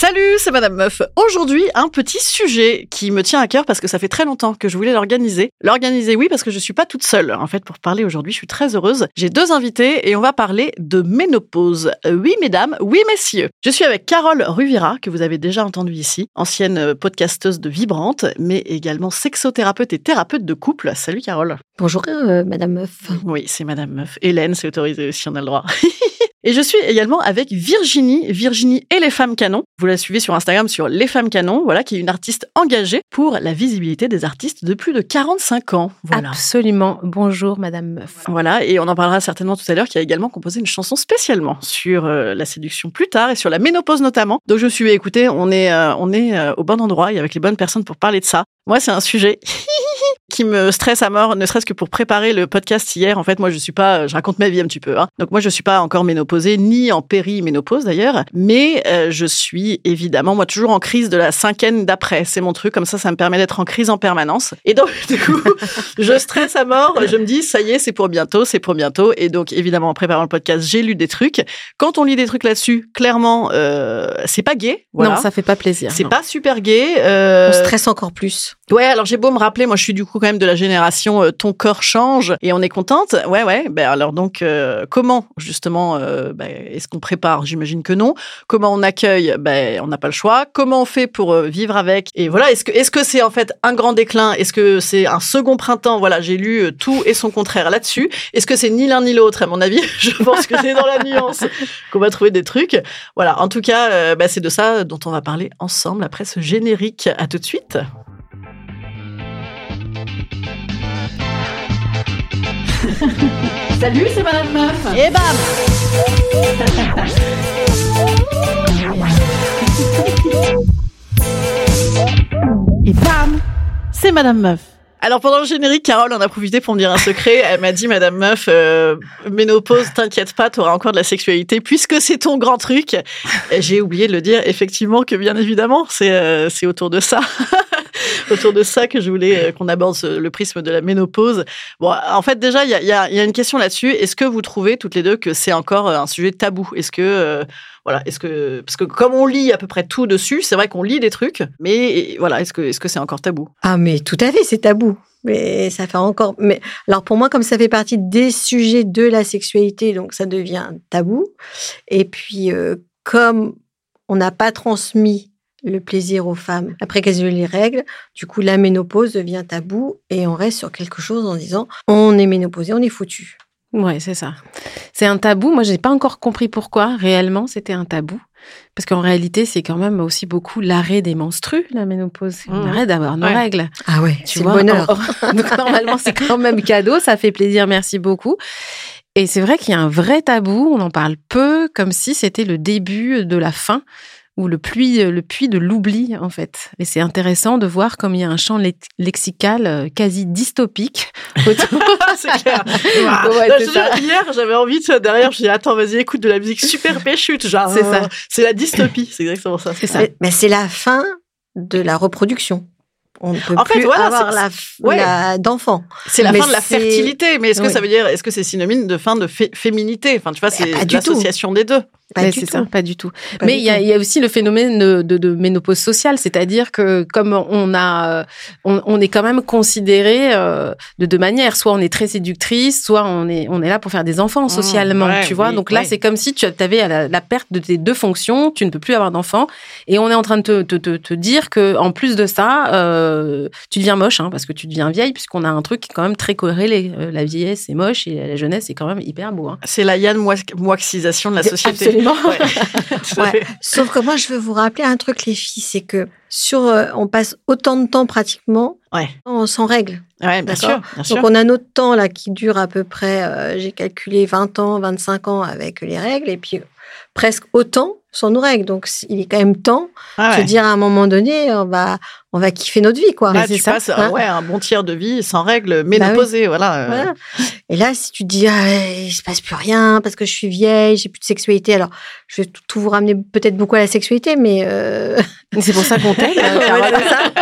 Salut, c'est Madame Meuf. Aujourd'hui, un petit sujet qui me tient à cœur parce que ça fait très longtemps que je voulais l'organiser. L'organiser, oui, parce que je suis pas toute seule. En fait, pour parler aujourd'hui, je suis très heureuse. J'ai deux invités et on va parler de ménopause. Euh, Oui, mesdames, oui, messieurs. Je suis avec Carole Ruvira, que vous avez déjà entendue ici, ancienne euh, podcasteuse de Vibrante, mais également sexothérapeute et thérapeute de couple. Salut, Carole. Bonjour, euh, Madame Meuf. Oui, c'est Madame Meuf. Hélène, c'est autorisé aussi, on a le droit. Et je suis également avec Virginie, Virginie et les femmes canons. Vous la suivez sur Instagram sur les femmes canons, voilà, qui est une artiste engagée pour la visibilité des artistes de plus de 45 ans. Voilà. Absolument. Bonjour, Madame Meuf. Voilà, et on en parlera certainement tout à l'heure, qui a également composé une chanson spécialement sur euh, la séduction plus tard et sur la ménopause notamment. Donc je me suis dit, écoutez, on est, euh, on est euh, au bon endroit et avec les bonnes personnes pour parler de ça. Moi, c'est un sujet qui me stresse à mort, ne serait-ce que pour préparer le podcast hier. En fait, moi, je suis pas, je raconte ma vie un petit peu. Hein. Donc moi, je suis pas encore ménopausée, ni en péri-ménopause d'ailleurs, mais euh, je suis évidemment, moi, toujours en crise de la cinquaine d'après. C'est mon truc, comme ça, ça me permet d'être en crise en permanence. Et donc, du coup, je stresse à mort. Je me dis, ça y est, c'est pour bientôt, c'est pour bientôt. Et donc, évidemment, en préparant le podcast, j'ai lu des trucs. Quand on lit des trucs là-dessus, clairement, euh, c'est pas gay. Voilà. Non, ça fait pas plaisir. c'est pas super gay. Euh, On stresse encore plus. Ouais, alors j'ai beau me rappeler, moi je suis du coup quand même de la génération euh, ton corps change et on est contente. Ouais, ouais. Ben alors donc euh, comment justement euh, ben, est-ce qu'on prépare? J'imagine que non. Comment on accueille? Ben on n'a pas le choix. Comment on fait pour vivre avec? Et voilà, est-ce que est-ce que c'est en fait un grand déclin? Est-ce que c'est un second printemps? Voilà, j'ai lu tout et son contraire là-dessus. Est-ce que c'est ni l'un ni l'autre? À mon avis, je pense que c'est dans la nuance qu'on va trouver des trucs. Voilà. En tout cas, ben, c'est de ça dont on va parler ensemble après ce générique. À tout de suite. Salut, c'est Madame Meuf. Et bam Et bam C'est Madame Meuf. Alors pendant le générique, Carole en a profité pour me dire un secret. Elle m'a dit, Madame Meuf, euh, ménopause, t'inquiète pas, t'auras encore de la sexualité puisque c'est ton grand truc. J'ai oublié de le dire, effectivement, que bien évidemment, c'est euh, c'est autour de ça. autour de ça que je voulais euh, qu'on aborde le prisme de la ménopause. Bon, en fait, déjà, il y a, une question là-dessus. Est-ce que vous trouvez toutes les deux que c'est encore euh, un sujet tabou? Est-ce que euh, voilà, est-ce que parce que comme on lit à peu près tout dessus, c'est vrai qu'on lit des trucs, mais voilà, est-ce que est-ce que c'est encore tabou? Ah, mais tout à fait, c'est tabou. Mais ça fait encore. Mais alors pour moi, comme ça fait partie des sujets de la sexualité, donc ça devient tabou. Et puis comme on n'a pas transmis le plaisir aux femmes après qu'elles aient eu les règles, du coup la ménopause devient tabou et on reste sur quelque chose en disant on est ménopausé, on est foutu. Ouais, c'est ça. C'est un tabou. Moi, j'ai pas encore compris pourquoi réellement c'était un tabou. Parce qu'en réalité, c'est quand même aussi beaucoup l'arrêt des menstrues, la ménopause. Mhm. On arrête d'avoir nos Ouais. règles. Ah ouais, Tu vois, bonheur. Donc normalement, c'est quand même cadeau. Ça fait plaisir. Merci beaucoup. Et c'est vrai qu'il y a un vrai tabou. On en parle peu, comme si c'était le début de la fin ou le puits, le puits de l'oubli, en fait. Et c'est intéressant de voir comme il y a un champ lex- lexical euh, quasi dystopique autour. c'est clair. Ouais, Non, c'est je te jure, ça. hier, j'avais envie de derrière, je dis attends, vas-y, écoute de la musique super péchute, genre C'est ça. euh, c'est la dystopie, c'est exactement ça. C'est ça. Mais, mais c'est la fin de la reproduction. On ne peut En fait, plus voilà, avoir c'est- la, ouais. la- d'enfants. C'est la Mais fin de la c'est- fertilité, mais est-ce que Oui. ça veut dire, est-ce que c'est synonyme de fin de fé- féminité? Enfin, tu vois, c'est du tout. l'association des deux. Pas Ouais, du c'est tout. ça, pas du tout. Pas Mais il y, y a aussi le phénomène de, de- de ménopause sociale, c'est-à-dire que comme on a, euh, on, on est quand même considéré euh, de deux manières. Soit on est très séductrice, soit on est, on est là pour faire des enfants socialement, ouais, tu vois. oui, Donc là, c'est comme si tu avais la, la perte de tes deux fonctions, tu ne peux plus avoir d'enfants, et on est en train de te, te, te, te dire que en plus de ça, euh, tu deviens moche, hein, parce que tu deviens vieille, puisqu'on a un truc qui est quand même très corrélé. Euh, la vieillesse c'est moche et la jeunesse c'est quand même hyper beau. Hein. C'est la Yann Moix- Moixisation de la société. Absolument. Ouais. Ouais. Sauf que moi, je veux vous rappeler un truc, les filles, c'est que sur, euh, on passe autant de temps pratiquement Ouais. sans règles. Ouais, bien D'accord. sûr, bien sûr. Donc on a notre temps là qui dure à peu près, euh, j'ai calculé 20 ans, 25 ans avec les règles, et puis euh, presque autant sans nos règles. Donc il est quand même temps Ah de ouais. dire à un moment donné, on va, on va kiffer notre vie, quoi. Là, tu ça, passes hein. ouais, un bon tiers de vie sans règles, ménopausée, voilà. euh. Voilà. Et là, si tu te dis, ah, il se passe plus rien parce que je suis vieille, j'ai plus de sexualité, alors je vais tout, vous ramener peut-être beaucoup à la sexualité, mais euh, C'est pour ça qu'on t'aime. euh, ça.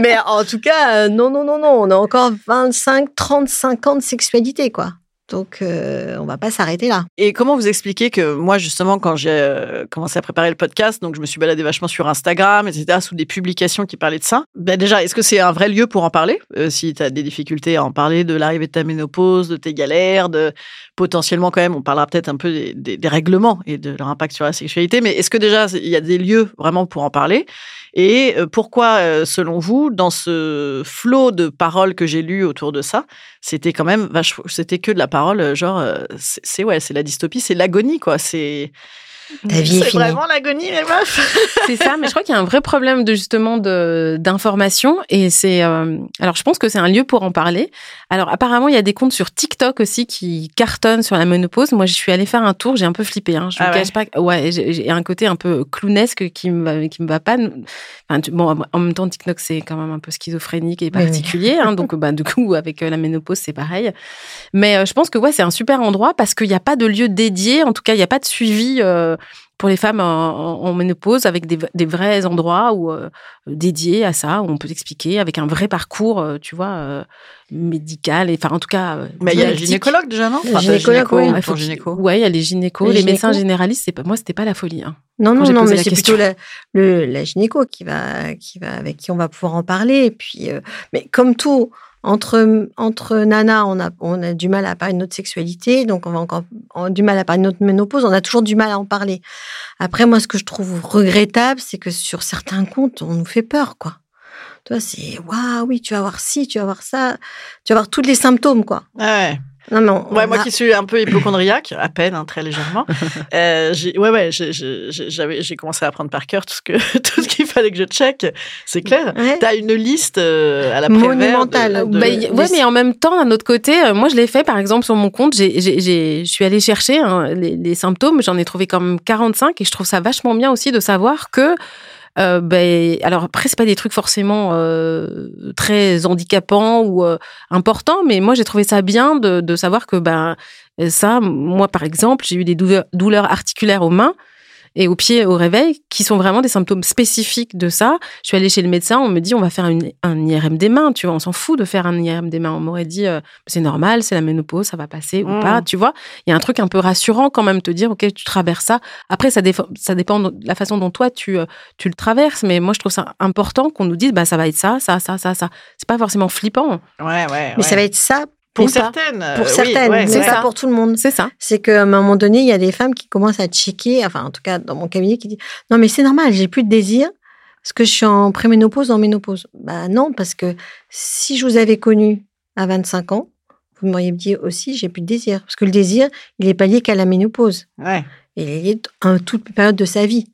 Mais en tout cas, euh, non, non, non, non, on a encore 25, 35 ans de sexualité, quoi. Donc, euh, on va pas s'arrêter là. Et comment vous expliquez que moi, justement, quand j'ai euh, commencé à préparer le podcast, donc je me suis baladée vachement sur Instagram, etc., sous des publications qui parlaient de ça. Ben déjà, est-ce que c'est un vrai lieu pour en parler Euh, Si tu as des difficultés à en parler de l'arrivée de ta ménopause, de tes galères, de potentiellement quand même, on parlera peut-être un peu des, des- des règlements et de leur impact sur la sexualité. Mais est-ce que déjà, il y a des lieux vraiment pour en parler? Et euh, pourquoi, euh, selon vous, dans ce flot de paroles que j'ai lues autour de ça, c'était quand même c'était que de la parole, euh, genre, c'est- ouais, c'est la dystopie, c'est l'agonie, quoi. C'est Ta vie est c'est finie. vraiment l'agonie, les meufs. C'est ça, mais je crois qu'il y a un vrai problème de justement de d'information et c'est euh, alors je pense que c'est un lieu pour en parler. Alors apparemment il y a des comptes sur TikTok aussi qui cartonnent sur la ménopause. Moi je suis allée faire un tour, j'ai un peu flippé. Hein. Je Ah vous ouais cache pas. Ouais, j'ai un côté un peu clownesque qui me qui me va pas. Enfin, tu- bon en même temps TikTok c'est quand même un peu schizophrénique et oui. particulier. hein, donc bah du coup avec euh, la ménopause c'est pareil. Mais euh, je pense que ouais c'est un super endroit parce qu'il n'y a pas de lieu dédié. En tout cas il n'y a pas de suivi. euh, pour les femmes en, en- ménopause avec des, des vrais endroits où, euh, dédiés à ça, où on peut expliquer avec un vrai parcours, euh, tu vois, euh, médical. Et, enfin, en tout cas, euh, Mais il y a le gynécologue déjà, non Enfin, gynécologue, gynéco, Ouais, faut gynéco. ouais, il y a les gynécos, Les les, médecins généralistes. C'est pas moi, c'était pas la folie. hein. Non, non, non, mais c'est plutôt la, le, la gynéco qui va, qui va, avec qui on va pouvoir en parler. Et puis, euh, mais comme tout, entre, entre nanas, on a, on a du mal à parler de notre sexualité, donc on va encore on a du mal à parler de notre ménopause, on a toujours du mal à en parler. Après, moi, ce que je trouve regrettable, c'est que sur certains comptes, on nous fait peur, quoi. Toi, c'est waouh, oui, tu vas voir ci, tu vas voir ça, tu vas voir tous les symptômes, quoi. Ouais. Non, mais on- Ouais, moi a- qui suis un peu hypochondriaque, à peine, hein, très légèrement. euh, j'ai- ouais, ouais, j'avais- j'ai commencé à apprendre par cœur tout ce que tout ce qu'il fallait que je check. C'est clair. Ouais. T'as une liste euh, à la Monumentale. de- de- Bah, ouais, mais en même temps, d'un autre côté, euh, moi, je l'ai fait, par exemple, sur mon compte. J'ai, je suis allée chercher hein, les, les symptômes. J'en ai trouvé quand même 45 et je trouve ça vachement bien aussi de savoir que. Euh, ben, alors après c'est pas des trucs forcément euh, très handicapants ou euh, importants, mais moi j'ai trouvé ça bien de, de savoir que ben ça, moi par exemple, j'ai eu des douleurs, douleurs articulaires aux mains et aux pieds au réveil, qui sont vraiment des symptômes spécifiques de ça. Je suis allée chez le médecin, on me dit on va faire une- un IRM des mains, tu vois, on s'en fout de faire un IRM des mains. On m'aurait dit euh, c'est normal, c'est la ménopause, ça va passer ou Mm. pas, tu vois. Il y a un truc un peu rassurant quand même, te dire ok tu traverses ça. Après ça dépend de la façon dont toi tu euh, tu le traverses, mais moi je trouve ça important qu'on nous dise bah ça va être ça, ça, ça, ça, ça. C'est pas forcément flippant, Ouais, ouais. Mais ça va être ça pour ou pas. certaines. euh, Pour oui, certaines, ouais, mais c'est ouais. pas ça. pour tout le monde. c'est ça. c'est qu'à un moment donné, il y a des femmes qui commencent à checker, enfin en tout cas dans mon cabinet, qui disent non mais c'est normal, j'ai plus de désir parce que je suis en préménopause, en ménopause. Bah non, parce que si je vous avais connu à 25 ans, vous m'auriez dit aussi j'ai plus de désir, parce que le désir, il est pas lié qu'à la ménopause, Ouais. il est lié à toute période de sa vie.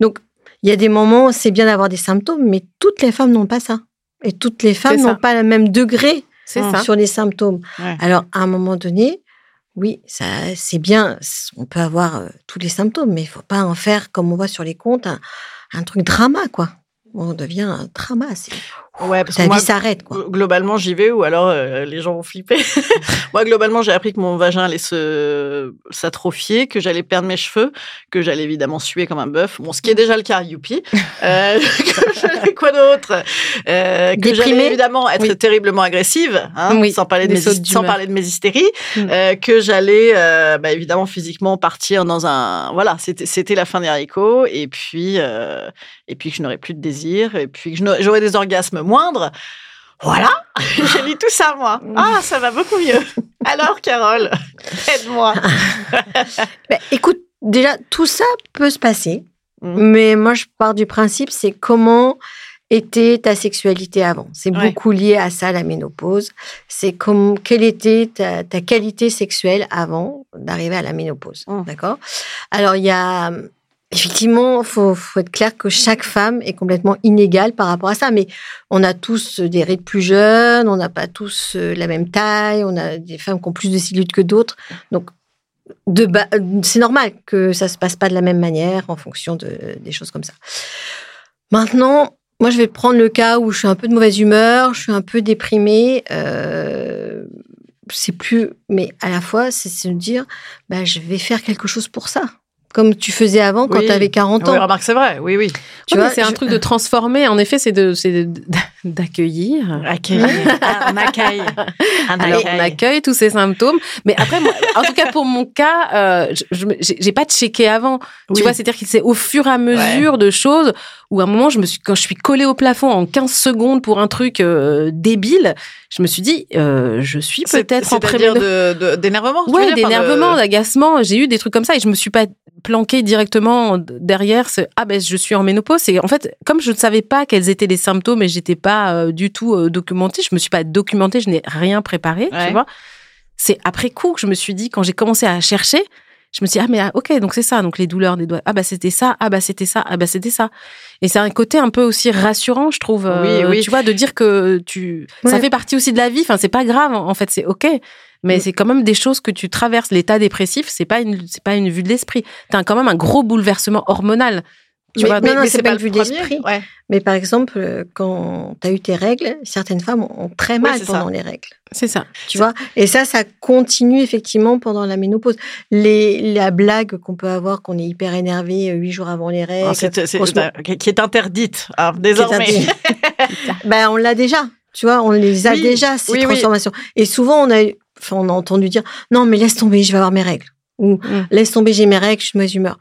Donc il y a des moments, c'est bien d'avoir des symptômes, mais toutes les femmes n'ont pas ça, et toutes les femmes n'ont pas le même degré C'est Mm. ça. sur les symptômes. Ouais. Alors, à un moment donné, oui, ça, c'est bien, on peut avoir euh, tous les symptômes, mais il faut pas en faire, comme on voit sur les comptes, un, un truc drama, quoi. on devient un drama. Ouais, parce Ta que moi, vie s'arrête, quoi. globalement, j'y vais ou alors euh, les gens vont flipper. moi, globalement, j'ai appris que mon vagin allait se s'atrophier, que j'allais perdre mes cheveux, que j'allais évidemment suer comme un bœuf. Bon, ce qui est déjà le cas, youpi. Euh, que j'allais quoi d'autre? Euh, Que j'allais évidemment être Oui. terriblement agressive, hein, Oui, sans parler de mes sans parler de mes hystéries. Mm. Euh, que j'allais euh, bah, évidemment physiquement partir dans un voilà, c'était c'était la fin des haricots et puis euh, et puis que je n'aurais plus de désir et puis que j'aurais des orgasmes moindres. Voilà, j'ai mis tout ça moi. Ah, ça va beaucoup mieux. Alors Carole, aide-moi. Ben, écoute, déjà, tout ça peut se passer. Mhm. Mais moi, je pars du principe, c'est comment était ta sexualité avant. C'est Ouais. beaucoup lié à ça, la ménopause. C'est comme quelle était ta, ta qualité sexuelle avant d'arriver à la ménopause. Mhm. D'accord? Alors, il y a. Effectivement, faut, faut être clair que chaque femme est complètement inégale par rapport à ça. Mais on a tous des rides plus jeunes, on n'a pas tous euh, la même taille, on a des femmes qui ont plus de cellulite que d'autres. Donc, ba- c'est normal que ça se passe pas de la même manière en fonction de, des choses comme ça. Maintenant, moi, je vais prendre le cas où je suis un peu de mauvaise humeur, je suis un peu déprimée. euh, c'est plus, mais à la fois, c'est se dire, bah, je vais faire quelque chose pour ça, comme tu faisais avant quand Oui. tu avais 40 Oui, ans. remarque, c'est vrai. Oui, oui. Tu Ouais, vois, c'est un truc de transformer. En effet, c'est de, c'est de- d'accueillir. Accueillir. un accueil. Un Alors, on accueil. accueille tous ces symptômes. Mais après, moi, en tout cas, pour mon cas, euh, je- j'ai pas checké avant. Oui. Tu vois, c'est-à-dire que c'est au fur et à mesure de choses où à un moment, je me suis, quand je suis collée au plafond en 15 secondes pour un truc euh, débile, je me suis dit, euh, je suis C'est- peut-être en de- d'énervement Ouais, d'énervement, d'agacement. J'ai eu des trucs comme ça et je me suis pas planquée directement derrière ce ah ben je suis en ménopause. C'est en fait comme je ne savais pas quels étaient les symptômes et j'étais pas euh, du tout euh, documentée, je me suis pas documentée, je n'ai rien préparé, Ouais. tu vois. C'est après coup que je me suis dit quand j'ai commencé à chercher, je me suis dit ah mais ah, ok donc c'est ça donc les douleurs des doigts ah bah c'était ça ah bah c'était ça ah bah c'était ça et c'est un côté un peu aussi rassurant je trouve euh, Oui, oui. tu vois de dire que tu ça fait partie aussi de la vie enfin c'est pas grave en fait c'est ok mais Mm. c'est quand même des choses que tu traverses l'état dépressif c'est pas une c'est pas une vue de l'esprit t'as quand même un gros bouleversement hormonal tu Mais- vois non, non, mais c'est pas une le vue d'esprit. Ouais. Mais par exemple, euh, quand tu as eu tes règles, certaines femmes ont très mal ça. pendant les règles. c'est ça Tu vois? Et ça, ça continue effectivement pendant la ménopause. Les, la blague qu'on peut avoir, qu'on est hyper énervé euh, huit jours avant les règles, Ah, c'est- c'est- qu'on se- bah, qui est interdite hein, qui est désormais. ben, on l'a déjà. Tu vois, on les a Oui, déjà, ces oui, oui. transformations. Et souvent, on a, eu- enfin, on a entendu dire Non, mais laisse tomber, je vais avoir mes règles. Ou Mm. laisse tomber, j'ai mes règles, je suis mauvaise humeur.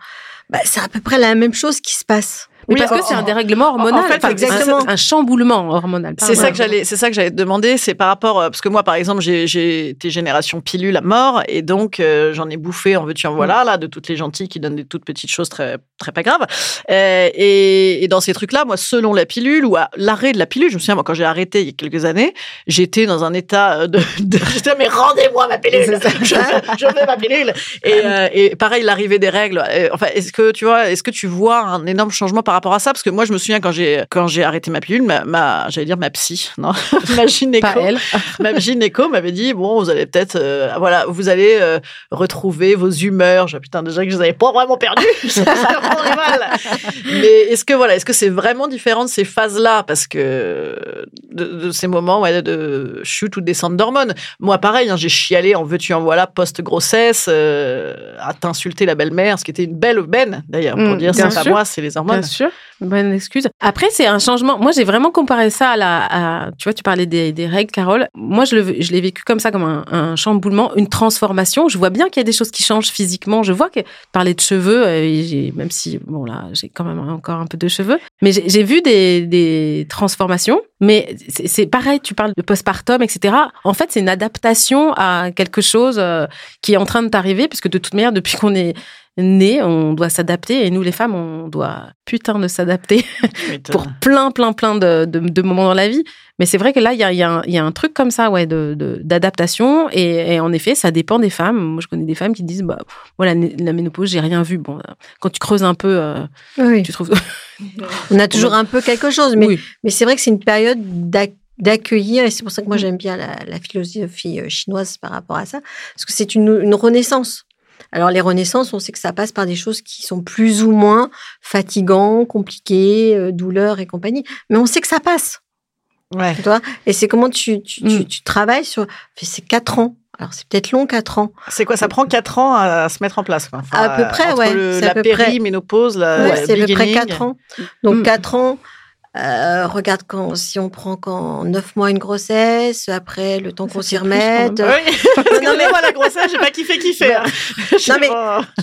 Ben, c'est à peu près la même chose qui se passe. Mais Oui, parce que c'est un en- dérèglement hormonal en fait, exactement. un, un chamboulement hormonal C'est ça que j'allais, c'est ça que j'allais te demander, c'est par rapport, euh, parce que moi, par exemple, j'ai, été génération pilule à mort, et donc euh, j'en ai bouffé en veux-tu en voilà, là, de toutes les gentilles qui donnent des toutes petites choses très, très pas graves. Euh, et, et dans ces trucs-là, moi, selon la pilule ou à l'arrêt de la pilule, je me souviens, moi, quand j'ai arrêté il y a quelques années, j'étais dans un état de, de j'étais, mais rendez-moi ma pilule, je, je veux ma pilule. Et, euh, et pareil, l'arrivée des règles. Enfin, est-ce que tu vois, est-ce que tu vois un énorme changement par rapport à ça Parce que moi, je me souviens quand j'ai quand j'ai arrêté ma pilule, ma, ma- j'allais dire ma psy, non, ma gynéco, ma gynéco m'avait dit bon, vous allez peut-être, euh, voilà, vous allez euh, retrouver vos humeurs. Je putain, déjà que je les avais pas vraiment ça me rendrait mal. Mais est-ce que voilà, est-ce que c'est vraiment différent de ces phases-là? Parce que de, de ces moments ouais, de chute ou de descente d'hormones. Moi, pareil, hein, j'ai chialé en veux-tu en voilà post-grossesse, euh, à t'insulter la belle-mère, ce qui était une belle aubaine d'ailleurs pour Mm, dire c'est pas moi, c'est les hormones. Bien sûr, bonne excuse. Après, c'est un changement. Moi, j'ai vraiment comparé ça à la. tu vois, tu parlais des, règles, Carole. Moi, je le- je l'ai vécu comme ça, comme un, chamboulement, une transformation. Je vois bien qu'il y a des choses qui changent physiquement. Je vois que parler de cheveux, euh, même si bon là, j'ai quand même encore un peu de cheveux, mais j'ai vu des, des transformations. Mais c'est c'est pareil. Tu parles de postpartum, etc. En fait, c'est une adaptation à quelque chose euh, qui est en train de t'arriver, puisque de toute manière, depuis qu'on est né, on doit s'adapter et nous les femmes, on doit putain de s'adapter pour plein, plein, plein de, de, de moments dans la vie. Mais c'est vrai que là, il y a, il y, a un- il y a un truc comme ça, ouais, de de- d'adaptation. et, et en effet, ça dépend des femmes. Moi, je connais des femmes qui disent, bah, voilà, la ménopause, j'ai rien vu. Bon, quand tu creuses un peu, euh, Oui. tu trouves. On a toujours un peu quelque chose, mais, Oui. mais c'est vrai que c'est une période d'ac- d'accueillir, et c'est pour ça que moi j'aime bien la, la philosophie euh, chinoise par rapport à ça, parce que c'est une, une renaissance. Alors les renaissances, on sait que ça passe par des choses qui sont plus ou moins fatigants, compliquées, euh, douleurs et compagnie. Mais on sait que ça passe. Ouais. Tu vois? Et c'est comment tu, tu, tu, Mm. tu travailles sur. C'est quatre ans. Alors c'est peut-être long, quatre ans. C'est quoi? Ça prend 4 ans à, se mettre en place. Quoi. Enfin, À peu près, ouais, le- la péri-ménopause, la, Ouais, c'est à peu près quatre ans. Donc Mm. quatre ans. Euh, regarde quand si on prend quand neuf mois une grossesse, après le temps qu'on s'y remette. Oui, que là, moi, la grossesse, j'ai pas kiffé kiffer. hein. Je sais Non, mais-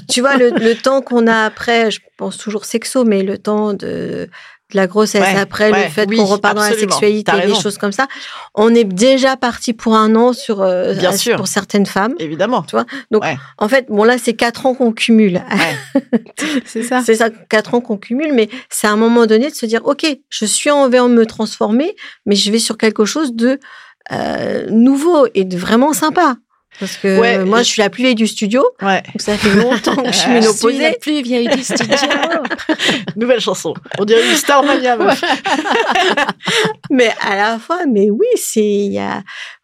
tu vois, le, le temps qu'on a après, je pense toujours sexo, mais le temps de, de la grossesse, Ouais, après ouais, le fait oui, qu'on repart dans la sexualité, des choses comme ça, on est déjà parti pour un an sur, euh, Bien à- sûr. pour certaines femmes. Évidemment. Donc, Ouais. en fait, bon, là, c'est quatre ans qu'on cumule. C'est ça. C'est ça, quatre ans qu'on cumule, mais c'est à un moment donné de se dire, OK, je suis envers de me transformer, mais je vais sur quelque chose de euh, nouveau et de vraiment sympa. Parce que Ouais, moi, je suis la plus vieille du studio, Ouais. donc ça fait longtemps que je suis suis Je suis la ménopausée. plus vieille du studio. Nouvelle chanson. On dirait une Starmania. meuf. Mais à la fois, mais oui, c'est il y a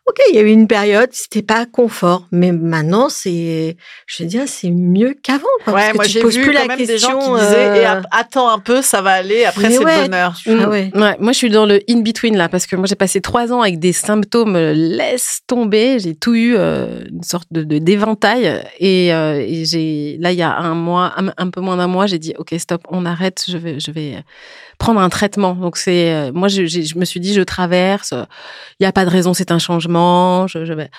OK, il y a eu une période, c'était pas confort, mais maintenant c'est je veux dire c'est mieux qu'avant quoi, Ouais, parce moi j'ai vu plus quand la même question des gens qui disaient euh, et ap- attends un peu, ça va aller. Après c'est ouais. le bonheur. Ah ouais. Ouais, moi je suis dans le in between là parce que moi j'ai passé trois ans avec des symptômes euh, laisse tomber, j'ai tout eu euh, une sorte de de- d'éventail et, euh, et j'ai là il y a un mois un, un peu moins d'un mois j'ai dit ok stop on arrête je vais je vais prendre un traitement. Donc c'est euh, moi je, j'ai- je me suis dit je traverse il y a pas de raison c'est un changement je, je vais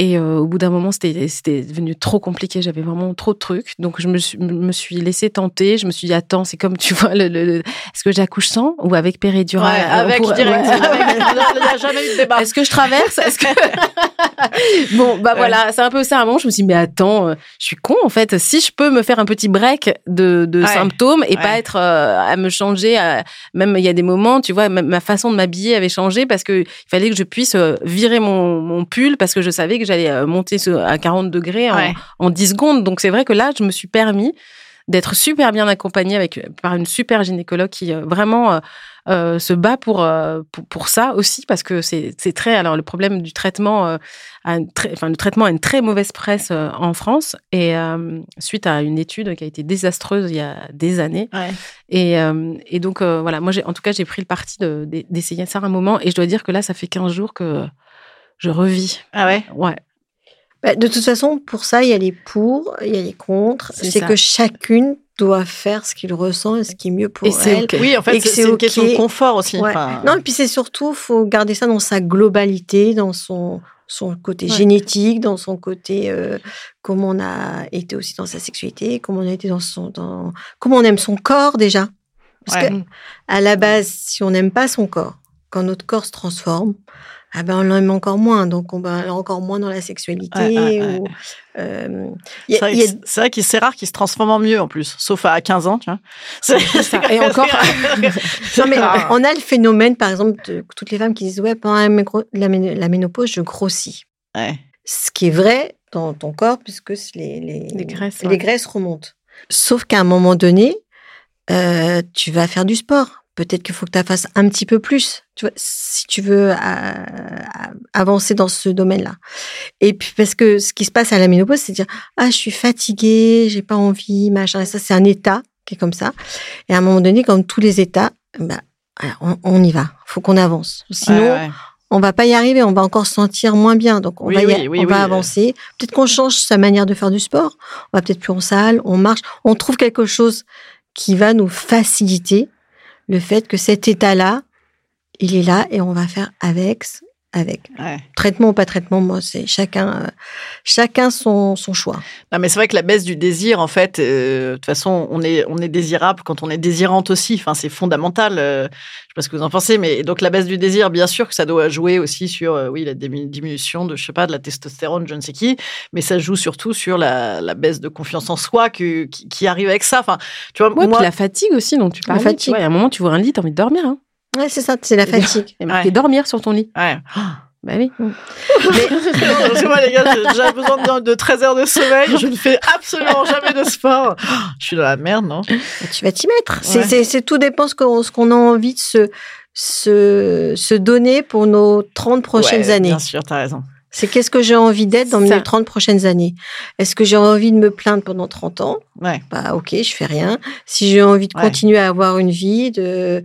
et euh, au bout d'un moment, c'était devenu trop compliqué. J'avais vraiment trop de trucs. Donc, je me suis, me suis laissée tenter. Je me suis dit, attends, c'est comme, tu vois, le, le- le- est-ce que j'accouche sans ou avec péridurale? Ouais, avec Pour- direct. ouais. avec- Il n'y a jamais eu de débat. Est-ce que je traverse? Est-ce que bon bah Ouais. voilà c'est un peu ça à un moment je me suis dit mais attends euh, je suis con en fait si je peux me faire un petit break de, symptômes et pas être euh, à me changer à- même il y a des moments tu vois ma façon de m'habiller avait changé parce que il fallait que je puisse virer mon, mon pull parce que je savais que j'allais euh, monter à 40 degrés en, Ouais. en 10 secondes donc c'est vrai que là je me suis permis d'être super bien accompagnée avec par une super gynécologue qui euh, vraiment euh, se bat pour, pour pour ça aussi parce que c'est très alors le problème du traitement euh, a une très, enfin le traitement a une très mauvaise presse euh, en France et suite à une étude qui a été désastreuse il y a des années Ouais. et, et donc voilà moi en tout cas j'ai pris le parti de- de- d'essayer ça un moment et je dois dire que là ça fait 15 jours que je revis Ah ouais? ouais Bah, de toute façon, pour ça, il y a les pour, il y a les contre. C'est que chacune doit faire ce qu'il ressent et ce qui est mieux pour Et c'est elle. ok. Oui, en fait, Et que c'est une question de confort aussi. Ouais. Enfin, Non, et puis c'est surtout, faut garder ça dans sa globalité, dans son son côté Ouais. génétique, dans son côté euh, comment on a été aussi dans sa sexualité, comment on a été dans son dans comment on aime son corps déjà. Parce Ouais. que à la base, si on n'aime pas son corps, quand notre corps se transforme, ah ben on l'aime encore moins, donc on va encore moins dans la sexualité. Ouais, ouais, ouais. ou, euh, C'est vrai, a- que- c'est rare qu'il se transforme en mieux en plus, sauf à 15 ans, tu vois. C'est. Et encore- Non, mais rare. on a le phénomène, par exemple, de toutes les femmes qui disent Ouais, pendant la, ménopause, je grossis. Ouais. Ce qui est vrai dans ton corps, puisque les, les, Les graisses, les graisses remontent. Sauf qu'à un moment donné, euh, tu vas faire du sport. Peut-être qu'il faut que tu fasses un petit peu plus, tu vois, si tu veux euh, avancer dans ce domaine-là. Et puis parce que ce qui se passe à la ménopause, c'est de dire ah je suis fatiguée, j'ai pas envie, machin. Et ça c'est un état qui est comme ça. Et à un moment donné, comme tous les états, bah, on, on y va. Faut qu'on avance. Sinon, Ouais, ouais. on va pas y arriver. On va encore se sentir moins bien. Donc on Oui, va, y oui, oui, on va avancer. Peut-être qu'on change sa manière de faire du sport. On va peut-être plus en salle. On marche. On trouve quelque chose qui va nous faciliter le fait que cet état-là, il est là et on va faire avec, avec. Ouais. Traitement ou pas traitement, moi, c'est chacun, euh, chacun son, son choix. Non, mais c'est vrai que la baisse du désir, en fait, euh, de toute façon, on est, on est désirable quand on est désirante aussi. Enfin, c'est fondamental. euh, je sais pas ce que vous en pensez, mais donc la baisse du désir, bien sûr que ça doit jouer aussi sur, euh, oui, la diminution de, je sais pas, de la testostérone, je ne sais qui, mais ça joue surtout sur la, la baisse de confiance en soi que, qui, qui arrive avec ça. Enfin, tu vois, Ouais, moi, puis la fatigue aussi dont tu La parles. fatigue. Tu vois, il y a un moment, tu vois un lit, t'as envie de dormir. Hein. Ouais, c'est ça, c'est la fatigue. Marqué Ouais. dormir sur ton lit. ouais. Bah oui. Parce que moi, les gars, j'ai besoin de, de 13 heures de sommeil. Je ne fais absolument jamais de sport. Je suis dans la merde, non? Tu vas t'y mettre. C'est- Ouais. C'est c'est tout dépend ce qu'on a envie de se, se, se donner pour nos 30 prochaines Ouais, années. Bien sûr, t'as raison. C'est qu'est-ce que j'ai envie d'être dans mes 30 prochaines années? Est-ce que j'ai envie de me plaindre pendant 30 ans? Ouais. Bah ok, je fais rien. Si j'ai envie de continuer à avoir une vie, de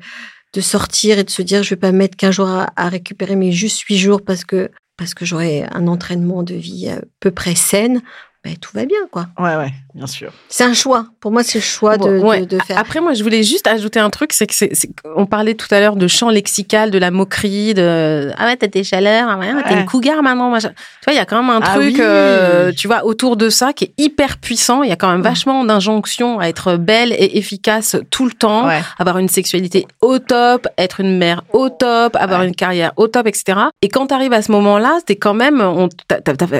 de sortir et de se dire je vais pas mettre qu'un jour à, récupérer, mais juste huit jours parce que parce que j'aurai un entraînement de vie à peu près saine, ben, tout va bien, quoi. Ouais, ouais, bien sûr. C'est un choix. Pour moi, c'est le choix de, de, faire. Après, moi, je voulais juste ajouter un truc, c'est que c'est, on parlait tout à l'heure de champ lexical, de la moquerie, de ah ouais, t'as des chaleurs, ah ouais, t'es une cougar maintenant. Tu vois, il y a quand même un ah truc, euh, tu vois, autour de ça qui est hyper puissant. Il y a quand même vachement d'injonctions à être belle et efficace tout le temps, avoir une sexualité au top, être une mère au top, avoir une carrière au top, etc. Et quand t'arrives à ce moment-là, t'es quand même,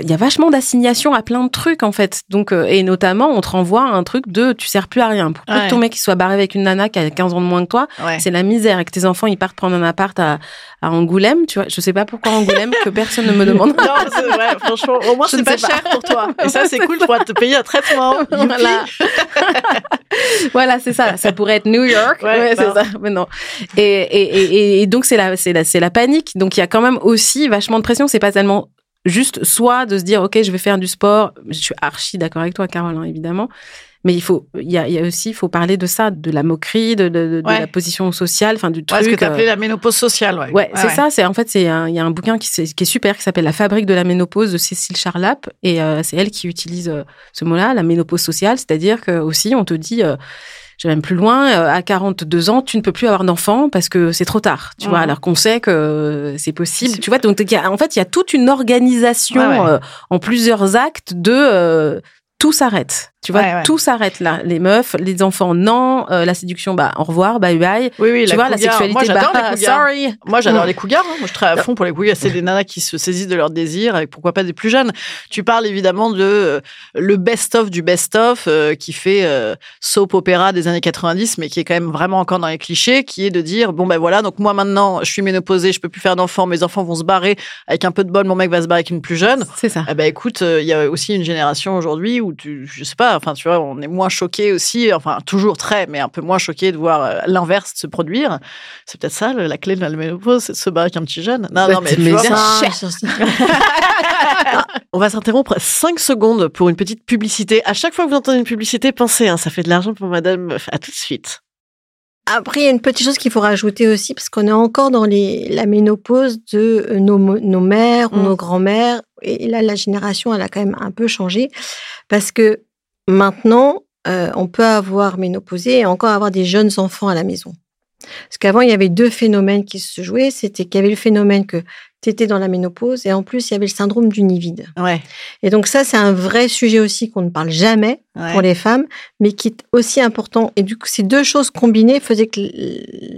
il y a vachement d'assignation à plein de trucs en fait. Donc euh, et notamment on te renvoie à un truc de tu sers plus à rien. Pour que ton mec il soit barré avec une nana qui a 15 ans de moins que toi, c'est la misère et que tes enfants ils partent prendre un appart à, à Angoulême, tu vois. Je sais pas pourquoi Angoulême que personne ne me demande. non, c'est vrai, franchement, au moins c'est pas, cher pour toi. Et ça c'est cool, tu pourras te payer un traitement. voilà. voilà, c'est ça. Ça pourrait être New York. Ouais, c'est ça. Mais non. Et, et, et, et donc c'est la c'est la c'est la panique. Donc il y a quand même aussi vachement de pression, c'est pas tellement juste soit de se dire ok je vais faire du sport. Je suis archi d'accord avec toi Carole hein, évidemment. Mais il faut il y a, y a, aussi il faut parler de ça de la moquerie de, de, de, la position sociale enfin du truc ouais, ce que tu appelais euh, la ménopause sociale ouais, ouais, c'est ça c'est en fait c'est il y a un bouquin qui, qui est super qui s'appelle la fabrique de la ménopause de Cécile Charlap. Et euh, c'est elle qui utilise euh, ce mot là la ménopause sociale. C'est-à-dire que aussi on te dit je vais même plus loin, euh, à 42 ans, tu ne peux plus avoir d'enfant parce que c'est trop tard, tu vois, mmh. alors qu'on sait que c'est possible, tu vois. Donc, en fait, il y a toute une organisation euh, en plusieurs actes de euh, tout s'arrête. Tu vois, tout s'arrête là. Les meufs, les enfants, non. Euh, la séduction, bah, au revoir, bye bye. Oui, oui, tu la vois, la sexualité, Moi, bah, sorry. Moi, j'adore les cougars. Hein. Moi, je travaille à fond pour les cougars. C'est des nanas qui se saisissent de leurs désirs et pourquoi pas des plus jeunes. Tu parles évidemment de euh, le best-of du best-of euh, qui fait soap opéra des années 90, mais qui est quand même vraiment encore dans les clichés, qui est de dire, bon, ben voilà, donc moi maintenant, je suis ménopausée, je peux plus faire d'enfants, mes enfants vont se barrer. Avec un peu de bol, mon mec va se barrer avec une plus jeune. C'est ça. Eh ben, écoute, il y a aussi une génération aujourd'hui où tu, je sais pas, enfin, tu vois, on est moins choqué aussi, enfin toujours très, mais un peu moins choqué de voir euh, l'inverse se produire. C'est peut-être ça la clé de la ménopause, c'est de se battre avec un petit jeune. Non, non, mais, tu vois, On va s'interrompre 5 secondes pour une petite publicité. À chaque fois que vous entendez une publicité, pensez, hein, ça fait de l'argent pour madame. À tout de suite. Après, il y a une petite chose qu'il faut rajouter aussi, parce qu'on est encore dans les, la ménopause de euh, nos, nos mères ou mm. nos grands-mères. Et là, la génération, elle a quand même un peu changé. Parce que Maintenant, euh, on peut avoir ménopausé et encore avoir des jeunes enfants à la maison. Parce qu'avant, il y avait deux phénomènes qui se jouaient. C'était qu'il y avait le phénomène que tu étais dans la ménopause et en plus, il y avait le syndrome du nid vide. Ouais. Et donc ça, c'est un vrai sujet aussi qu'on ne parle jamais pour les femmes, mais qui est aussi important. Et du coup, ces deux choses combinées faisaient que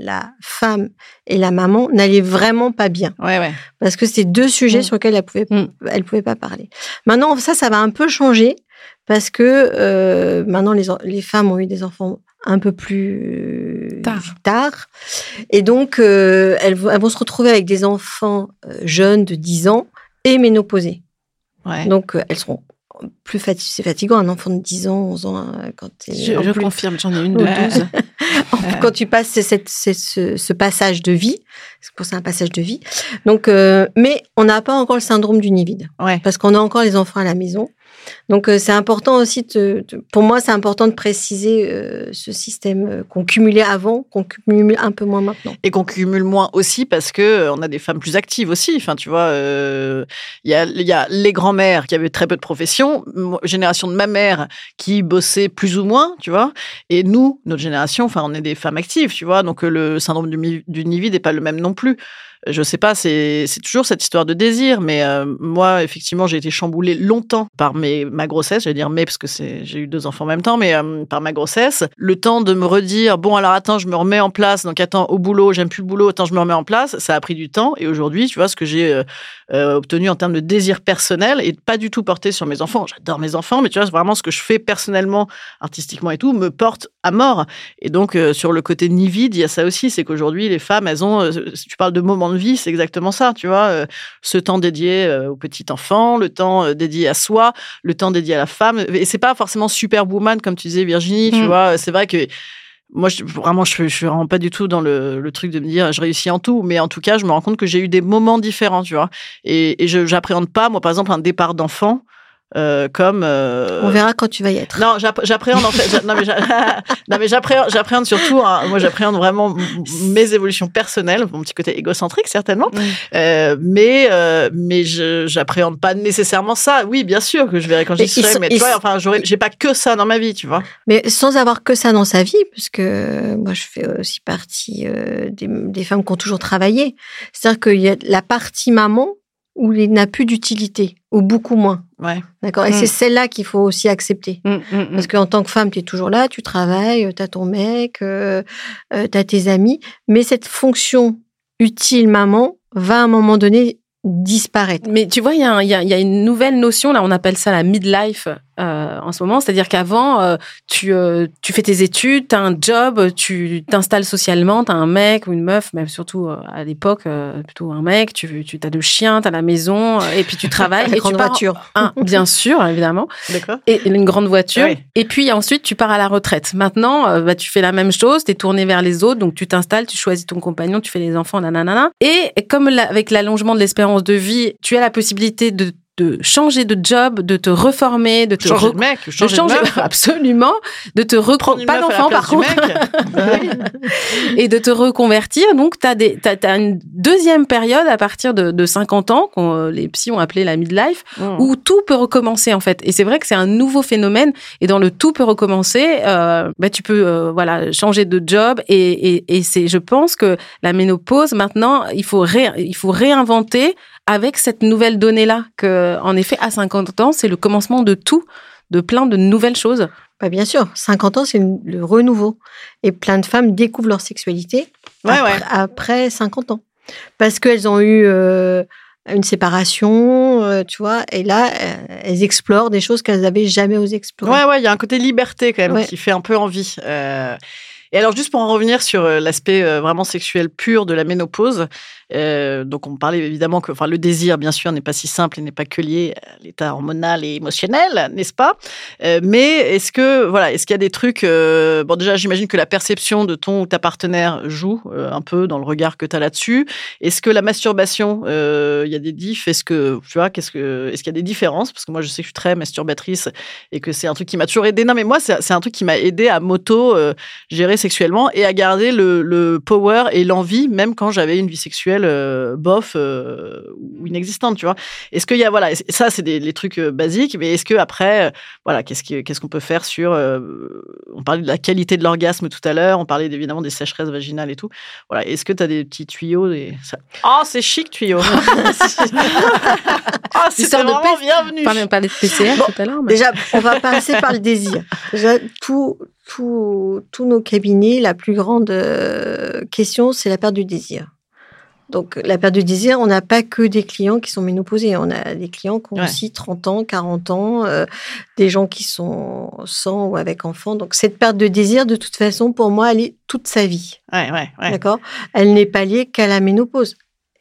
la femme et la maman n'allaient vraiment pas bien. Ouais, ouais. Parce que c'est deux sujets mm. sur lesquels elle pouvait, mm. elle pouvait pas parler. Maintenant, ça, ça va un peu changer parce que euh, maintenant les, les, femmes ont eu des enfants un peu plus tard. Et donc, euh, elles, vont se retrouver avec des enfants euh, jeunes de 10 ans et ménopausés. Ouais. Donc, elles seront plus fatiguées. C'est fatigant, un enfant de 10 ans, 11 ans, quand Je, je confirme, j'en ai une de 12. quand tu passes cette, ce, ce, passage de vie, c'est un passage de vie. Donc, mais on n'a pas encore le syndrome du nid vide. Ouais. Parce qu'on a encore les enfants à la maison. Donc euh, c'est important aussi, pour moi, c'est important de préciser euh, ce système euh, qu'on cumulait avant, qu'on cumule un peu moins maintenant. Et qu'on cumule moins aussi parce que on a des femmes plus actives aussi. Enfin, tu vois, il y, a, y a les grands-mères qui avaient très peu de profession, génération de ma mère qui bossait plus ou moins, tu vois. Et nous, notre génération, enfin, on est des femmes actives, tu vois. Donc le syndrome du, du nid vide n'est pas le même non plus je sais pas, c'est toujours cette histoire de désir, mais euh, moi, effectivement, j'ai été chamboulée longtemps par mes, ma grossesse, j'allais dire mais parce que j'ai eu deux enfants en même temps, mais euh, par ma grossesse. Le temps de me redire, bon, alors attends, je me remets en place, donc attends, au boulot, j'aime plus le boulot, attends, je me remets en place, ça a pris du temps. Et aujourd'hui, tu vois, ce que j'ai euh, obtenu en termes de désir personnel et pas du tout porté sur mes enfants. J'adore mes enfants, mais tu vois, vraiment ce que je fais personnellement, artistiquement et tout, me porte à mort. Et donc, sur le côté ni vide, il y a ça aussi, c'est qu'aujourd'hui, les femmes, elles ont, si tu parles de moments de vie, c'est exactement ça, tu vois, ce temps dédié au petit enfant, le temps dédié à soi, le temps dédié à la femme. Et c'est pas forcément superwoman, comme tu disais, Virginie, tu mmh. vois, c'est vrai que moi, je, vraiment, je, je suis vraiment pas du tout dans le, le, truc de me dire je réussis en tout, mais en tout cas, je me rends compte que j'ai eu des moments différents, tu vois. Et, et je j'appréhende pas, moi, par exemple, un départ d'enfant. Euh, comme euh... on verra quand tu vas y être. Non, j'appréhende en fait. non mais j'appréhende surtout. Hein, moi, j'appréhende vraiment mes évolutions personnelles, mon petit côté égocentrique certainement. Euh, mais mais j'appréhende pas nécessairement ça. Oui, bien sûr que je verrai quand j'y serai. Mais tu vois, enfin, j'ai pas que ça dans ma vie, tu vois. Mais sans avoir que ça dans sa vie, parce que moi, je fais aussi partie des, des femmes qui ont toujours travaillé. C'est-à-dire qu'il y a la partie maman où il n'a plus d'utilité, ou beaucoup moins. Ouais. D'accord? Et c'est mm. celle-là qu'il faut aussi accepter. Mm, mm, Parce qu'en tant que femme, tu es toujours là, tu travailles, tu as ton mec, euh, euh tu as tes amis, mais cette fonction utile maman va à un moment donné disparaître. Mais tu vois, il y, y, y, a une nouvelle notion, là, on appelle ça la midlife euh, en ce moment. C'est-à-dire qu'avant, euh, tu, euh, tu fais tes études, tu as un job, tu t'installes socialement, tu as un mec ou une meuf, même surtout à l'époque, plutôt un mec, tu, tu as deux chiens, tu as la maison, et puis tu travailles. et tu pars voiture. Un, bien sûr, évidemment. D'accord. Et une grande voiture. Et puis ensuite, tu pars à la retraite. Maintenant, bah, tu fais la même chose, tu es tourné vers les autres, donc tu t'installes, tu choisis ton compagnon, tu fais les enfants, nanana. Et comme avec l'allongement de l'espérance de vie, tu as la possibilité de de changer de job, de te reformer, de te changer de mec, changer, de changer absolument, de te reprendre pas d'enfant par contre, et de te reconvertir. Donc tu as des as, une deuxième période à partir de, de 50 ans qu'on les psys ont appelé la midlife mmh. où tout peut recommencer en fait. Et c'est vrai que c'est un nouveau phénomène et dans le tout peut recommencer, euh, bah, tu peux euh, voilà changer de job et, et, et c'est je pense que la ménopause maintenant il faut ré, il faut réinventer avec cette nouvelle donnée-là, que en effet, à 50 ans, c'est le commencement de tout, de plein de nouvelles choses. Bah bien sûr, 50 ans, c'est le renouveau. Et plein de femmes découvrent leur sexualité après, 50 ans. Parce qu'elles ont eu euh, une séparation, euh, tu vois, et là, euh, elles explorent des choses qu'elles n'avaient jamais osé explorer. Ouais, ouais, il y a un côté liberté quand même qui fait un peu envie. Et alors, juste pour en revenir sur l'aspect vraiment sexuel pur de la ménopause, euh, donc on parlait évidemment que enfin, le désir, bien sûr, n'est pas si simple et n'est pas que lié à l'état hormonal et émotionnel, n'est-ce pas? Euh, Mais est-ce que voilà, est-ce qu'il y a des trucs euh, Bon, déjà, j'imagine que la perception de ton ou ta partenaire joue un peu dans le regard que tu as là-dessus. Est-ce que la masturbation, il y a des diffs? Est-ce que tu vois, qu'est-ce que est-ce qu'il y a des différences? Parce que moi, je sais que je suis très masturbatrice et que c'est un truc qui m'a toujours aidé. Non, mais moi, c'est un truc qui m'a aidé à m'auto gérer sexuellement et à garder le, le power et l'envie, même quand j'avais une vie sexuelle euh, bof euh, ou inexistante, tu vois. Est-ce qu'il y a voilà, ça c'est des les trucs euh, basiques, mais est-ce que après, voilà, qu'est-ce qu'est-ce qu'on peut faire sur On parlait de la qualité de l'orgasme tout à l'heure, on parlait évidemment des sécheresses vaginales et tout. Voilà, est-ce que tu as des petits tuyaux des... Oh, c'est chic tuyau. oh, c'est vraiment de bienvenue. Pas pas les PCR tout à l'heure. Déjà, on va passer par le désir. Déjà, tout, tous nos cabinets, la plus grande question, c'est la perte du désir. Donc, la perte de désir, on n'a pas que des clients qui sont ménopausés. On a des clients qui ont aussi 30 ans, 40 ans, euh, des gens qui sont sans ou avec enfants. Donc, cette perte de désir, de toute façon, pour moi, elle est toute sa vie. Ouais, ouais, ouais. D'accord? Elle n'est pas liée qu'à la ménopause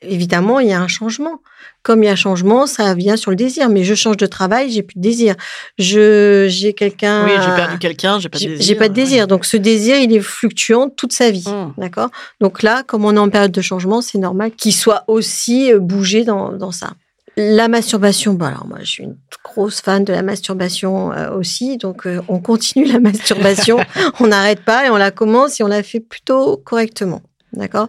évidemment, il y a un changement. Comme il y a un changement, ça vient sur le désir. Mais je change de travail, j'ai plus de désir. Je, j'ai quelqu'un. Oui, j'ai perdu quelqu'un, j'ai pas de désir. J'ai pas de désir. Donc, ce désir, il est fluctuant toute sa vie. Mmh. D'accord? Donc là, comme on est en période de changement, c'est normal qu'il soit aussi euh, bougé dans, dans ça. La masturbation, bon alors moi je suis une grosse fan de la masturbation euh, aussi, donc euh, on continue la masturbation, on n'arrête pas et on la commence et on la fait plutôt correctement. D'accord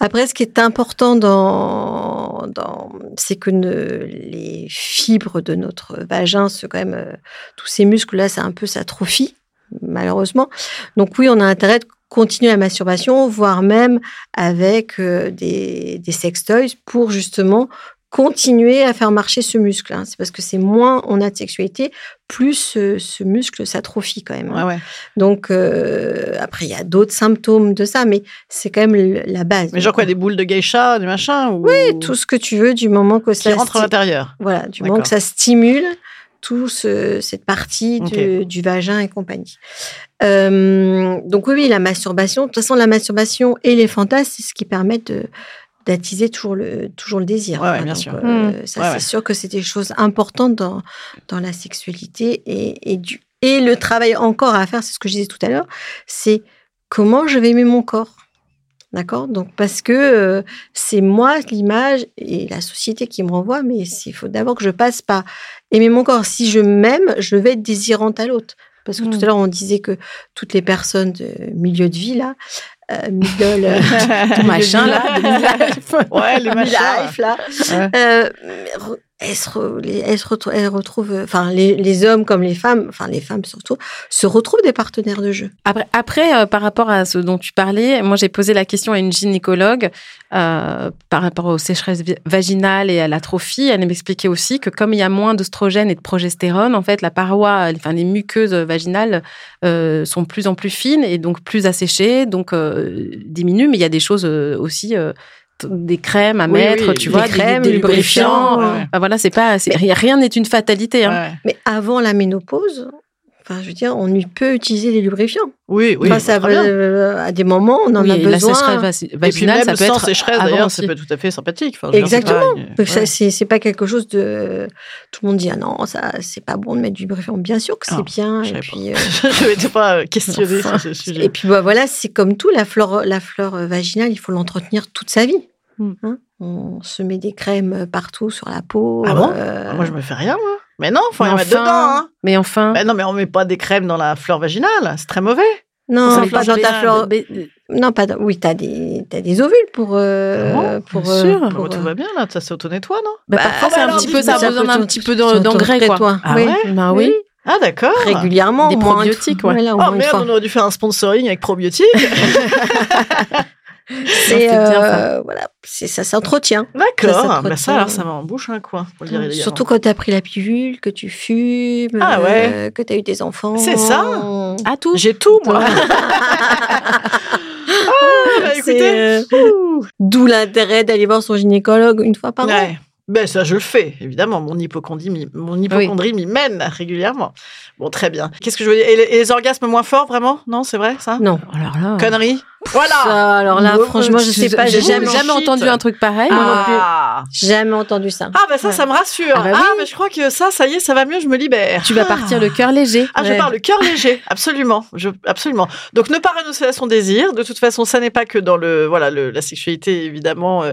Après, ce qui est important dans, dans c'est que les fibres de notre vagin, ce quand même, euh, tous ces muscles-là, c'est un peu s'atrophie, malheureusement. Donc oui, on a intérêt de continuer la masturbation, voire même avec euh, des, des sextoys pour justement continuer à faire marcher ce muscle. Hein. C'est parce que c'est moins on a de sexualité, plus ce, muscle s'atrophie quand même. Hein. Donc euh, après il y a d'autres symptômes de ça, mais c'est quand même la base. Mais genre quoi, des boules de geisha, des machins Oui, tout ce que tu veux du moment que ça rentre à l'intérieur. Voilà, du moment que ça stimule tout cette partie du vagin et compagnie. Euh, donc oui, oui, la masturbation. De toute façon, la masturbation et les fantasmes, c'est ce qui permet de, d'attiser toujours le, toujours le désir. Ouais, bien sûr. Euh, mmh. Ça, c'est sûr que c'est des choses importantes dans, dans la sexualité et, et, du, et le travail encore à faire, c'est ce que je disais tout à l'heure, c'est comment je vais aimer mon corps. D'accord? Donc, parce que euh, c'est moi l'image et la société qui me renvoie, mais il faut d'abord que je passe par aimer mon corps. Si je m'aime, je vais être désirante à l'autre. Parce que tout Mm. à l'heure, on disait que toutes les personnes de milieu de vie, là, euh, middle, euh, Tout machin, là, de. Ouais, les machins. midlife, là, Ouais. euh, elles se, re- enfin, les, hommes comme les femmes, enfin, les femmes surtout, se retrouvent des partenaires de jeu. Après, après euh, par rapport à ce dont tu parlais, moi j'ai posé la question à une gynécologue euh, par rapport aux sécheresses vaginales et à l'atrophie. Elle m'expliquait aussi que comme il y a moins d'oestrogène et de progestérone, en fait, la paroi, enfin les muqueuses vaginales euh, sont plus en plus fines et donc plus asséchées, donc diminuent. Mais il y a des choses aussi. Des crèmes à Oui, mettre, oui, tu des vois, des- crèmes, des, des lubrifiants. ouais. Enfin, voilà, c'est pas, c'est- rien n'est une fatalité. Hein. Ouais. Mais avant la ménopause, enfin, je veux dire, on peut utiliser les lubrifiants. Oui, oui. Enfin, ça très va, bien. euh, à des moments, on en Oui, a et la besoin. sécheresse va- Et puis vaginale, même ça peut sans être sécheresse, d'ailleurs, aussi. ça peut être tout à fait sympathique. Enfin, c'est Exactement. pas- Donc ça, ouais. c'est c'est pas quelque chose de. Tout le monde dit ah non, ça c'est pas bon de mettre du lubrifiant. Bien sûr que c'est Ah, bien. je Et puis, euh, je n'étais pas euh, questionnée sur ce sujet. et puis bah, voilà, c'est comme tout la flore, la fleur euh, vaginale, il faut l'entretenir toute sa vie. Mm. Hein on se met des crèmes partout sur la peau. Ah bon? euh, Ah, Moi, je me fais rien, moi. Mais non, faut Mais rien mettre dedans. Hein. Mais enfin, Ben non, mais on met pas des crèmes dans la fleur vaginale. C'est très mauvais. Non, Ça pas dans ta flore. mais- Non, pas dans- Oui, t'as des, t'as des ovules pour. euh, Ah pour Bien euh, sûr. pour, Bon, tout euh, va bien, là. Ça s'auto-nettoie, non? Bah, Bah, parfois, bah c'est un petit peu, ça a besoin d'un petit peu d'engrais, quoi. toi. Ah oui. ouais? Bah oui. Ah, d'accord. Régulièrement, Des probiotiques, ouais. Voilà, Oh merde, on aurait dû faire un sponsoring avec probiotiques. C'est ça. euh, voilà, c'est ça s'entretient. Ça D'accord. Bah ça, alors, ça m'embouche un coin, pour le dire élégamment. Surtout quand tu as pris la pilule, que tu fumes, Ah ouais. euh, que tu as eu des enfants. C'est ça. À tout. J'ai tout, moi. Ah, bah, écoutez. euh, D'où l'intérêt d'aller voir son gynécologue une fois par an. Ben ça, je le fais, évidemment. Mon hypochondrie, m'y- mon hypochondrie m'y mène régulièrement. Bon, très bien. Qu'est-ce que je veux dire? Et les, et les orgasmes moins forts, vraiment? Non, c'est vrai, ça? Non. Alors là, Connerie Voilà Ça, alors là, franchement, je sais pas, j'ai jamais, jamais, entendu un truc pareil. moi non plus. Ah, jamais entendu ça. ah ben ça, Ouais. ça me rassure. Ah Ah, bah oui. mais je crois que ça, ça y est, ça va mieux, je me libère. Tu vas partir le cœur léger. Ah, je parle le cœur léger, absolument, je, absolument. Donc, ne pas renoncer à son désir. De toute façon, ça n'est pas que dans le, voilà, le, la sexualité évidemment euh,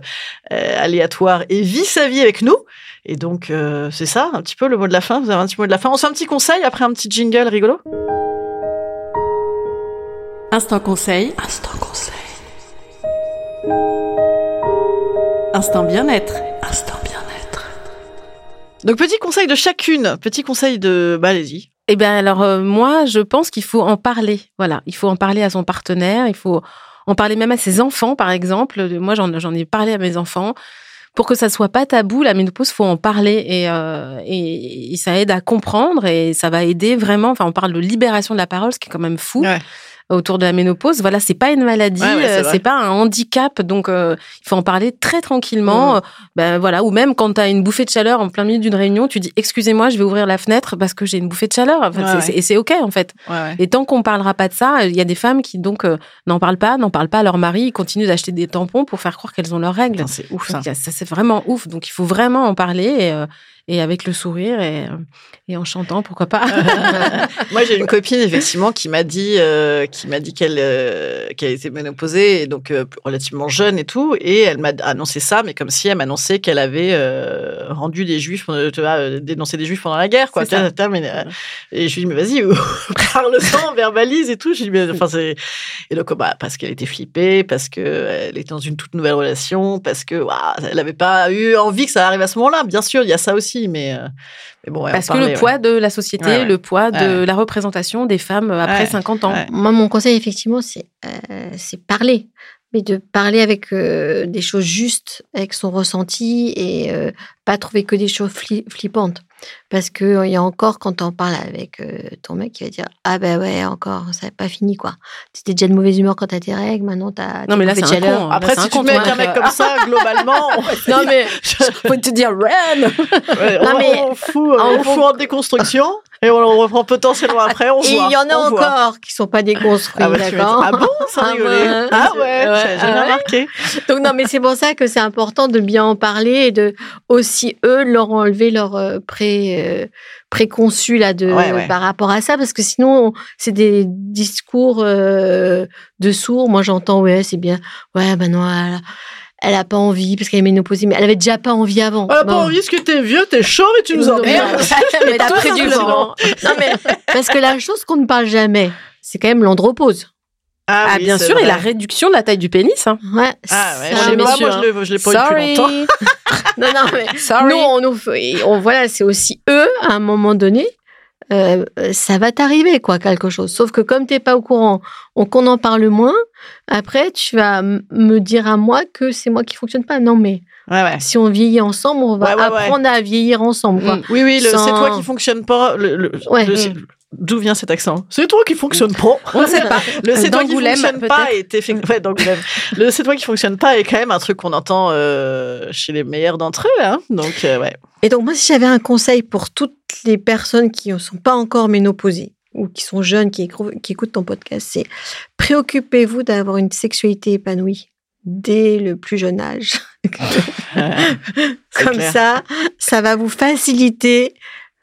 euh, aléatoire et vit sa vie avec nous. Et donc, euh, c'est ça, un petit peu le mot de la fin. Vous avez un petit mot de la fin. On se fait un petit conseil après un petit jingle rigolo? Instant conseil. Instant conseil. Instant bien-être. Instant bien-être. Donc, petit conseil de chacune. Petit conseil de, bah, allez-y. Eh bien, alors, euh, moi, je pense qu'il faut en parler. Voilà. Il faut en parler à son partenaire. Il faut en parler même à ses enfants, par exemple. Moi, j'en j'en ai parlé à mes enfants. Pour que ça soit pas tabou, la ménopause, faut en parler et, euh, et, ça aide à comprendre et ça va aider vraiment. Enfin, on parle de libération de la parole, ce qui est quand même fou. Ouais. Autour de la ménopause. Voilà, c'est pas une maladie, Ouais, ouais, c'est euh, pas un handicap, donc euh, il faut en parler très tranquillement. Mmh. Euh, Ben voilà, ou même quand tu as une bouffée de chaleur en plein milieu d'une réunion, tu dis excusez-moi, je vais ouvrir la fenêtre parce que j'ai une bouffée de chaleur. En fait, Ouais, c'est- ouais. c'est- Et c'est ok en fait. Et tant qu'on parlera pas de ça, il y a des femmes qui donc euh, n'en parlent pas, n'en parlent pas à leur mari, ils continuent d'acheter des tampons pour faire croire qu'elles ont leurs règles. Putain, c'est ouf, ça. Donc, c'est vraiment ouf. Donc il faut vraiment en parler et, euh, et avec le sourire et, euh, et en chantant, pourquoi pas. Moi, j'ai une copine effectivement qui m'a dit, euh, qui m'a dit qu'elle euh, qu'elle était ménopausée et donc euh, relativement jeune et tout, et elle m'a annoncé ça, mais comme si elle m'annonçait qu'elle avait rendu des juifs, tu vois, dénoncé des juifs pendant la guerre, quoi. Mais, et je lui dis mais vas-y, parle-en, verbalise et tout. Je lui dis mais enfin c'est et donc bah parce qu'elle était flippée, parce que elle était dans une toute nouvelle relation, parce que ouah, elle n'avait pas eu envie que ça arrive à ce moment-là. Bien sûr, il y a ça aussi, mais euh, mais bon, ouais, Parce que parlait, le ouais. poids de la société, Ouais, ouais. le poids de Ouais. la représentation des femmes euh, après Ouais, 50 ans. ouais. Moi, mon conseil, effectivement, c'est euh, c'est parler. Mais de parler avec euh, des choses justes, avec son ressenti et euh, pas trouver que des choses fli- flippantes. Parce qu'il y a encore, quand on parle avec euh, ton mec, il va dire Ah ben ouais, encore, ça n'a pas fini quoi. Tu étais déjà de mauvaise humeur quand t'as tes règles, maintenant t'as. Non, mais là, c'est un con. hein. Après, Là, si tu te mets avec un mec comme ça, globalement, on, Non, mais faut te dire, Ren ouais, Non, on, mais- on fout, on en fout en déconstruction. Et on le reprend potentiellement après, on Et voit. il y en a on voit. encore qui sont pas déconstruits, Ah, bah, d'accord. Ah bon, sans Ah rigoler. ouais. Ah ouais, Ouais, ah ouais. remarqué. Donc non, mais c'est pour ça que c'est important de bien en parler et de aussi eux leur enlever leur euh, pré euh, préconçu là de Ouais, ouais. par rapport à ça parce que sinon c'est des discours euh, de sourds. Moi j'entends ouais c'est bien ouais ben non elle, elle a pas envie parce qu'elle est ménopausée mais elle avait déjà pas envie avant. Ah, pas Bon. envie, parce que t'es vieux, t'es chaud, mais tu nous emmerdes. mais- t'as Tout pris du vent. Non mais parce que la chose qu'on ne parle jamais, c'est quand même l'andropause. Ah, oui, bien sûr, et la réduction de la taille du pénis. Hein. Ouais. Ah ouais, ça, je mais pas, moi je l'ai- l'ai pas eu depuis longtemps. Non non mais Sorry. Nous, on nous fait- on, voilà, c'est aussi eux, à un moment donné, euh, ça va t'arriver, quoi, quelque chose. Sauf que comme t'es pas au courant, on, qu'on en parle moins, après, tu vas me dire à moi que c'est moi qui fonctionne pas. Non, mais Ouais, ouais. si on vieillit ensemble, on va Ouais, apprendre à vieillir ensemble, quoi. Mm. Oui, oui, Sans- c'est toi qui fonctionne pas. Le, le- D'où vient cet accent? C'est toi qui fonctionne pas. On ne sait pas. Le c'est toi qui fonctionne pas est ouais. Le c'est toi qui fonctionne pas est quand même un truc qu'on entend euh, chez les meilleurs d'entre eux. Hein. Donc euh, ouais. Et donc, moi, si j'avais un conseil pour toutes les personnes qui ne sont pas encore ménopausées ou qui sont jeunes, qui, écoutent ton podcast, c'est préoccupez-vous d'avoir une sexualité épanouie dès le plus jeune âge. Comme clair. ça, ça va vous faciliter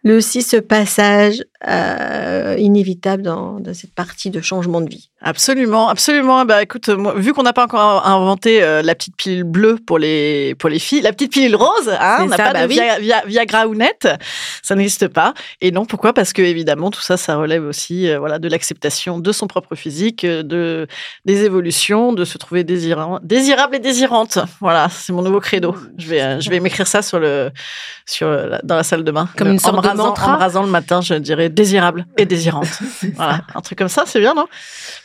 le aussi ce passage euh, inévitable dans, dans cette partie de changement de vie. Absolument, absolument. Bah écoute, moi, vu qu'on n'a pas encore inventé euh, la petite pilule bleue pour les pour les filles, la petite pilule rose, hein, on n'a pas bah de oui. via, via, Viagra ou net, ça n'existe pas. Et non, pourquoi? Parce que évidemment tout ça, ça relève aussi, euh, voilà, de l'acceptation de son propre physique, euh, de des évolutions, de se trouver désirant, désirable et désirante. Voilà, c'est mon nouveau credo. Je vais euh, je vais m'écrire ça sur le sur dans la salle de bain. Comme Le- une sorte en me de rasant- mantra. En me rasant le matin, je dirais désirable et désirante. voilà, un truc comme ça, c'est bien, non?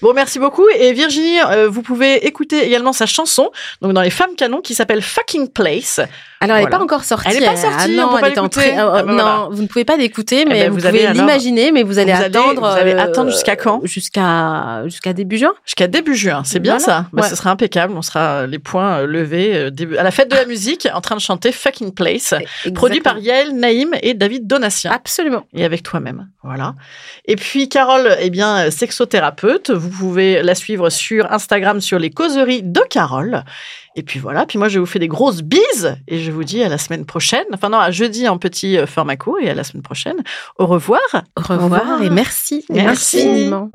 Bon, merci beaucoup. Et Virginie, euh, vous pouvez écouter également sa chanson, donc dans les femmes canons, qui s'appelle Fucking Place. Alors, elle n'est Voilà. pas encore sortie. Elle est pas Ah sortie, non, on peut elle pas est en euh, Ah bah non, voilà. vous ne pouvez pas l'écouter, mais ben, vous, vous allez pouvez alors- l'imaginer, mais vous allez Vous allez- attendre. vous allez euh, attendre jusqu'à quand? Jusqu'à jusqu'à début juin. Jusqu'à début juin, c'est bien Voilà. ça. Bah, Ouais. Ce sera impeccable. On sera euh, les points euh, levés euh, début- à la fête de la musique, en train de chanter Fucking Place, produit par Yael Naïm et David Donatien. Absolument. et avec toi-même. Voilà. Et puis Carole, eh bien, euh, sexothérapeute. Vous pouvez la suivre sur Instagram sur les causeries de Carole. Et puis voilà. Puis moi, je vous fais des grosses bises et je vous dis à la semaine prochaine. Enfin non, à jeudi en petit euh, format court et à la semaine prochaine. Au revoir. Au revoir, revoir. et merci. Merci. Infiniment.